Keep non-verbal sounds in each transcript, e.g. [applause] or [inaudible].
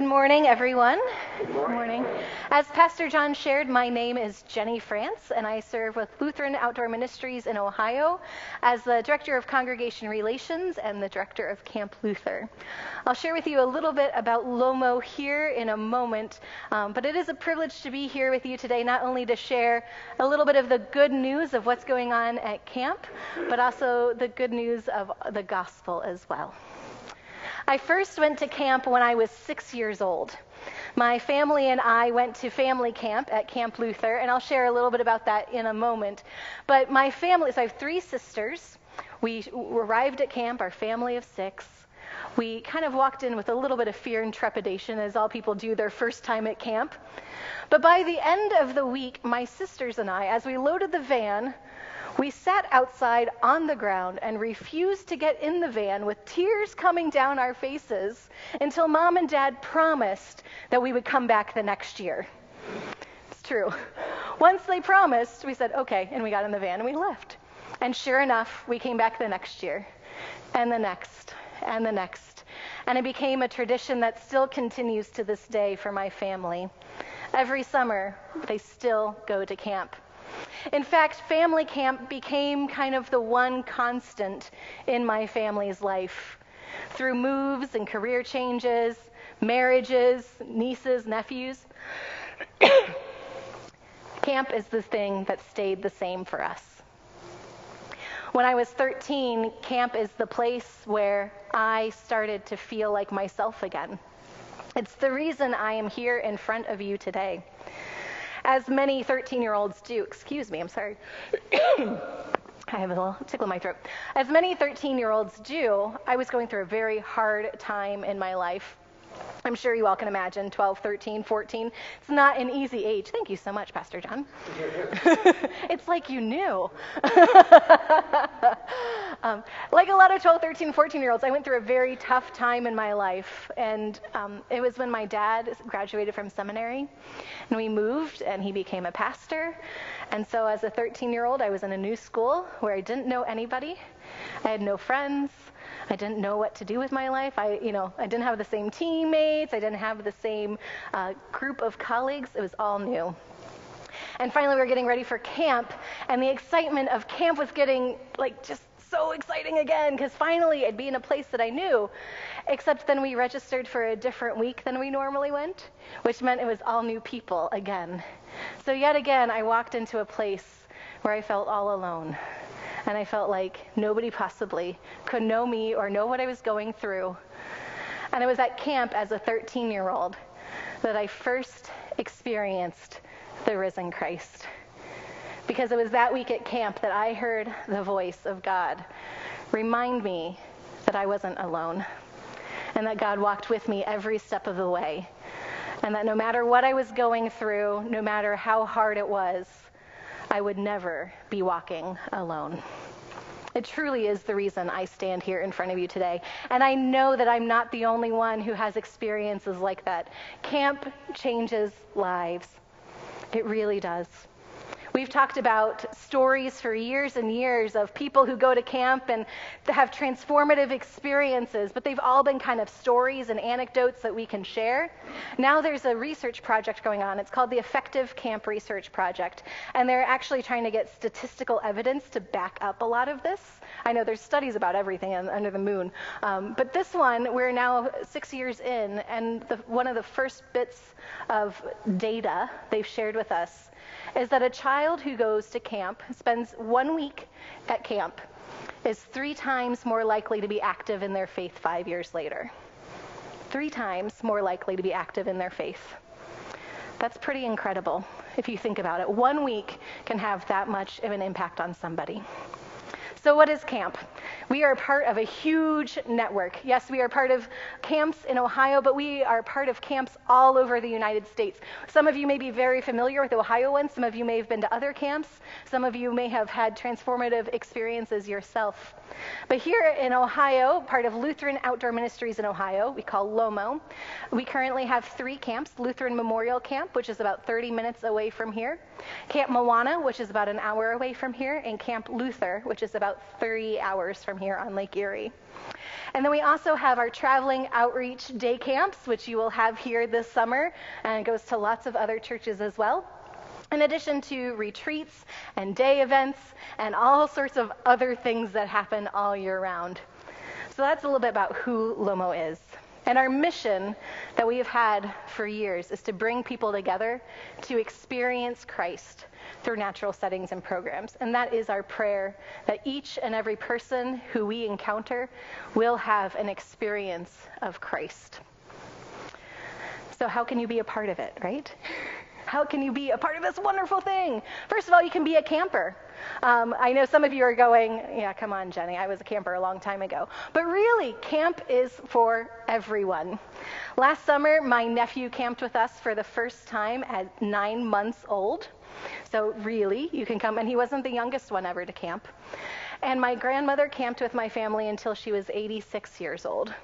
Good morning, everyone. Good morning. As Pastor John shared, my name is Jenny France, and I serve with Lutheran Outdoor Ministries in Ohio as the Director of Congregation Relations and the Director of Camp Luther. I'll share with you a little bit about Lomo here in a moment, um, but it is a privilege to be here with you today, not only to share a little bit of the good news of what's going on at camp, but also the good news of the gospel as well. I first went to camp when I was six years old. My family and I went to family camp at Camp Luther, and I'll share a little bit about that in a moment. But my family, so I have three sisters. We arrived at camp, our family of six. We kind of walked in with a little bit of fear and trepidation, as all people do their first time at camp. But by the end of the week, my sisters and I, as we loaded the van, we sat outside on the ground and refused to get in the van with tears coming down our faces until mom and dad promised that we would come back the next year. It's true. Once they promised, we said, okay, and we got in the van and we left. And sure enough, we came back the next year, and the next, and the next. And it became a tradition that still continues to this day for my family. Every summer, they still go to camp. In fact, family camp became kind of the one constant in my family's life. Through moves and career changes, marriages, nieces, nephews, [coughs] camp is the thing that stayed the same for us. When I was 13, camp is the place where I started to feel like myself again. It's the reason I am here in front of you today as many 13 year olds do. Excuse me, I'm sorry. [coughs] I have a little tickle in my throat. As many 13 year olds do, I was going through a very hard time in my life. I'm sure you all can imagine 12, 13, 14. It's not an easy age. Thank you so much, Pastor John. [laughs] it's like you knew. [laughs] um, like a lot of 12, 13, 14 year olds, I went through a very tough time in my life. And um, it was when my dad graduated from seminary and we moved and he became a pastor. And so as a 13 year old, I was in a new school where I didn't know anybody. I had no friends. I didn't know what to do with my life. I, you know, I didn't have the same teammates. I didn't have the same uh, group of colleagues. It was all new. And finally, we were getting ready for camp, and the excitement of camp was getting like just so exciting again because finally I'd be in a place that I knew. Except then we registered for a different week than we normally went, which meant it was all new people again. So yet again, I walked into a place where I felt all alone and I felt like nobody possibly could know me or know what I was going through. And it was at camp as a 13 year old that I first experienced the risen Christ. Because it was that week at camp that I heard the voice of God remind me that I wasn't alone and that God walked with me every step of the way. And that no matter what I was going through, no matter how hard it was, I would never be walking alone. It truly is the reason I stand here in front of you today. And I know that I'm not the only one who has experiences like that. Camp changes lives. It really does. We've talked about stories for years and years of people who go to camp and have transformative experiences, but they've all been kind of stories and anecdotes that we can share. Now there's a research project going on. It's called the Effective Camp Research Project, and they're actually trying to get statistical evidence to back up a lot of this. I know there's studies about everything under the moon, um, but this one, we're now six years in, and the, one of the first bits of data they've shared with us is that a child who goes to camp, spends one week at camp, is three times more likely to be active in their faith five years later. Three times more likely to be active in their faith. That's pretty incredible if you think about it. One week can have that much of an impact on somebody. So, what is camp? We are part of a huge network. Yes, we are part of camps in Ohio, but we are part of camps all over the United States. Some of you may be very familiar with Ohio ones. Some of you may have been to other camps. Some of you may have had transformative experiences yourself. But here in Ohio, part of Lutheran Outdoor Ministries in Ohio, we call LOMO, we currently have three camps Lutheran Memorial Camp, which is about 30 minutes away from here, Camp Mowana, which is about an hour away from here, and Camp Luther, which is about 30 hours from here on Lake Erie. And then we also have our traveling outreach day camps, which you will have here this summer, and it goes to lots of other churches as well. In addition to retreats and day events and all sorts of other things that happen all year round. So that's a little bit about who Lomo is. And our mission that we have had for years is to bring people together to experience Christ through natural settings and programs. And that is our prayer that each and every person who we encounter will have an experience of Christ. So, how can you be a part of it, right? How can you be a part of this wonderful thing? First of all, you can be a camper. Um, I know some of you are going, yeah, come on, Jenny, I was a camper a long time ago. But really, camp is for everyone. Last summer, my nephew camped with us for the first time at nine months old. So, really, you can come. And he wasn't the youngest one ever to camp. And my grandmother camped with my family until she was 86 years old.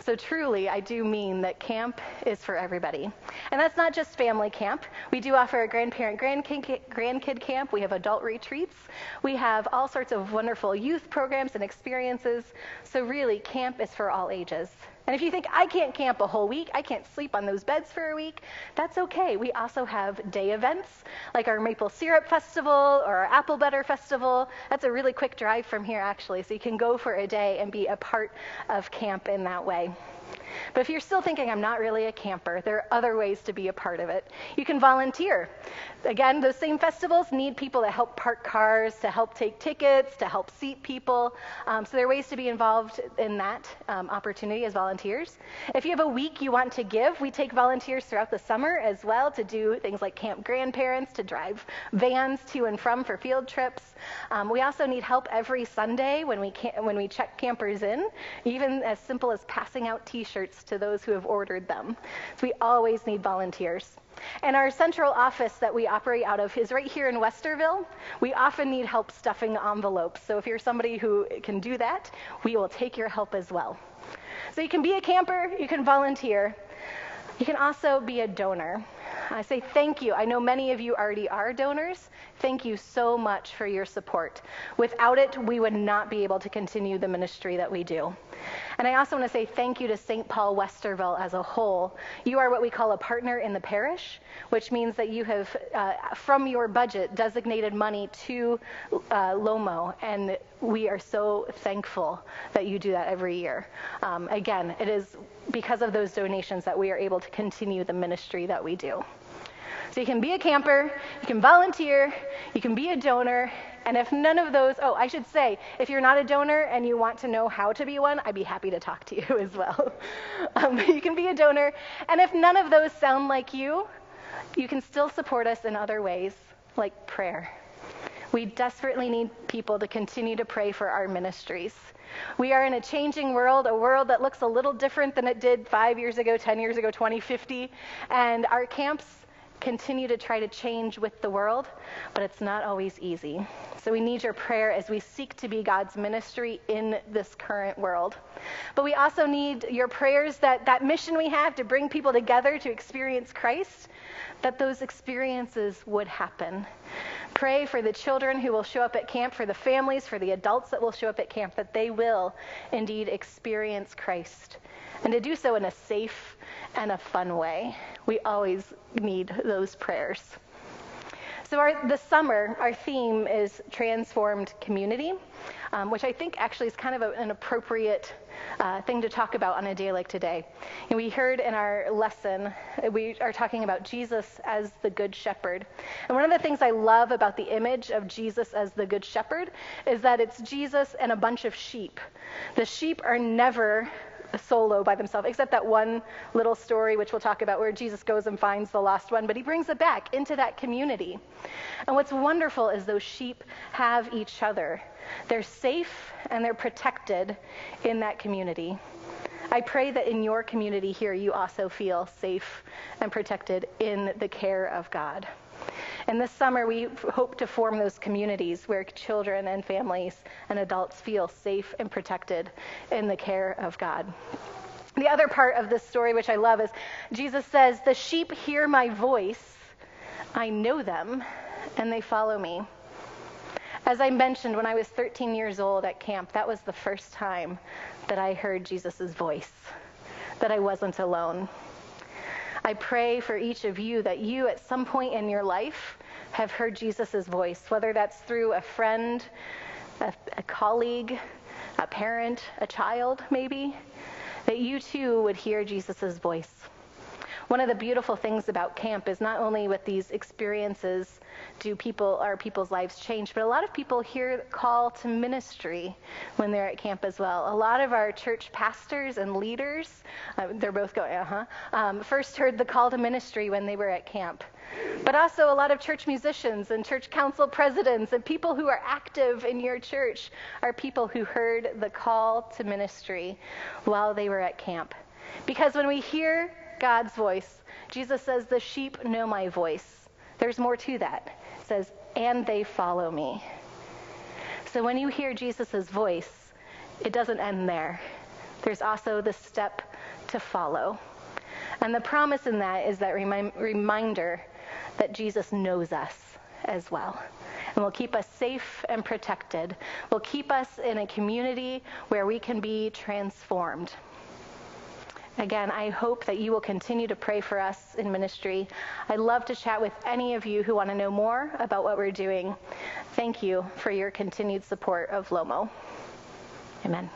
So truly, I do mean that camp is for everybody. And that's not just family camp. We do offer a grandparent grandkid, grandkid camp. We have adult retreats. We have all sorts of wonderful youth programs and experiences. So really, camp is for all ages. And if you think, I can't camp a whole week, I can't sleep on those beds for a week, that's okay. We also have day events, like our Maple Syrup Festival or our Apple Butter Festival. That's a really quick drive from here, actually. So you can go for a day and be a part of camp in that way. But if you're still thinking, I'm not really a camper, there are other ways to be a part of it. You can volunteer. Again, those same festivals need people to help park cars, to help take tickets, to help seat people. Um, so there are ways to be involved in that um, opportunity as volunteers. If you have a week you want to give, we take volunteers throughout the summer as well to do things like camp grandparents, to drive vans to and from for field trips. Um, we also need help every Sunday when we, when we check campers in, even as simple as passing out t-shirts to those who have ordered them. So we always need volunteers. And our central office that we operate out of is right here in Westerville. We often need help stuffing envelopes. So if you're somebody who can do that, we will take your help as well. So you can be a camper, you can volunteer. You can also be a donor. I say thank you. I know many of you already are donors. Thank you so much for your support. Without it, we would not be able to continue the ministry that we do. And I also want to say thank you to St. Paul Westerville as a whole. You are what we call a partner in the parish, which means that you have, uh, from your budget, designated money to uh, Lomo, and we are so thankful that you do that every year. Um, again, it is because of those donations that we are able to continue the ministry that we do. So you can be a camper, you can volunteer, you can be a donor, and if none of those, oh, I should say, if you're not a donor and you want to know how to be one, I'd be happy to talk to you [laughs] as well. Um, you can be a donor, and if none of those sound like you, you can still support us in other ways, like prayer. We desperately need people to continue to pray for our ministries. We are in a changing world, a world that looks a little different than it did five years ago, 10 years ago, 2050. And our camps continue to try to change with the world, but it's not always easy. So we need your prayer as we seek to be God's ministry in this current world. But we also need your prayers that that mission we have to bring people together to experience Christ, that those experiences would happen. Pray for the children who will show up at camp, for the families, for the adults that will show up at camp, that they will indeed experience Christ. And to do so in a safe and a fun way. We always need those prayers. So, our, this summer, our theme is transformed community, um, which I think actually is kind of a, an appropriate uh, thing to talk about on a day like today. And we heard in our lesson, we are talking about Jesus as the Good Shepherd. And one of the things I love about the image of Jesus as the Good Shepherd is that it's Jesus and a bunch of sheep. The sheep are never solo by themselves, except that one little story, which we'll talk about, where Jesus goes and finds the lost one, but he brings it back into that community. And what's wonderful is those sheep have each other. They're safe and they're protected in that community. I pray that in your community here, you also feel safe and protected in the care of God. And this summer, we hope to form those communities where children and families and adults feel safe and protected in the care of God. The other part of this story, which I love, is Jesus says, The sheep hear my voice, I know them, and they follow me. As I mentioned, when I was 13 years old at camp, that was the first time that I heard Jesus' voice, that I wasn't alone. I pray for each of you that you, at some point in your life, have heard Jesus' voice, whether that's through a friend, a, a colleague, a parent, a child, maybe, that you too would hear Jesus' voice. One of the beautiful things about camp is not only with these experiences do people our people's lives change, but a lot of people hear call to ministry when they're at camp as well. A lot of our church pastors and leaders, uh, they're both going, uh-huh, um, first heard the call to ministry when they were at camp. But also a lot of church musicians and church council presidents and people who are active in your church are people who heard the call to ministry while they were at camp. Because when we hear God's voice. Jesus says, The sheep know my voice. There's more to that. Says, And they follow me. So when you hear Jesus' voice, it doesn't end there. There's also the step to follow. And the promise in that is that remi- reminder that Jesus knows us as well and will keep us safe and protected. Will keep us in a community where we can be transformed. Again, I hope that you will continue to pray for us in ministry. I'd love to chat with any of you who want to know more about what we're doing. Thank you for your continued support of Lomo. Amen.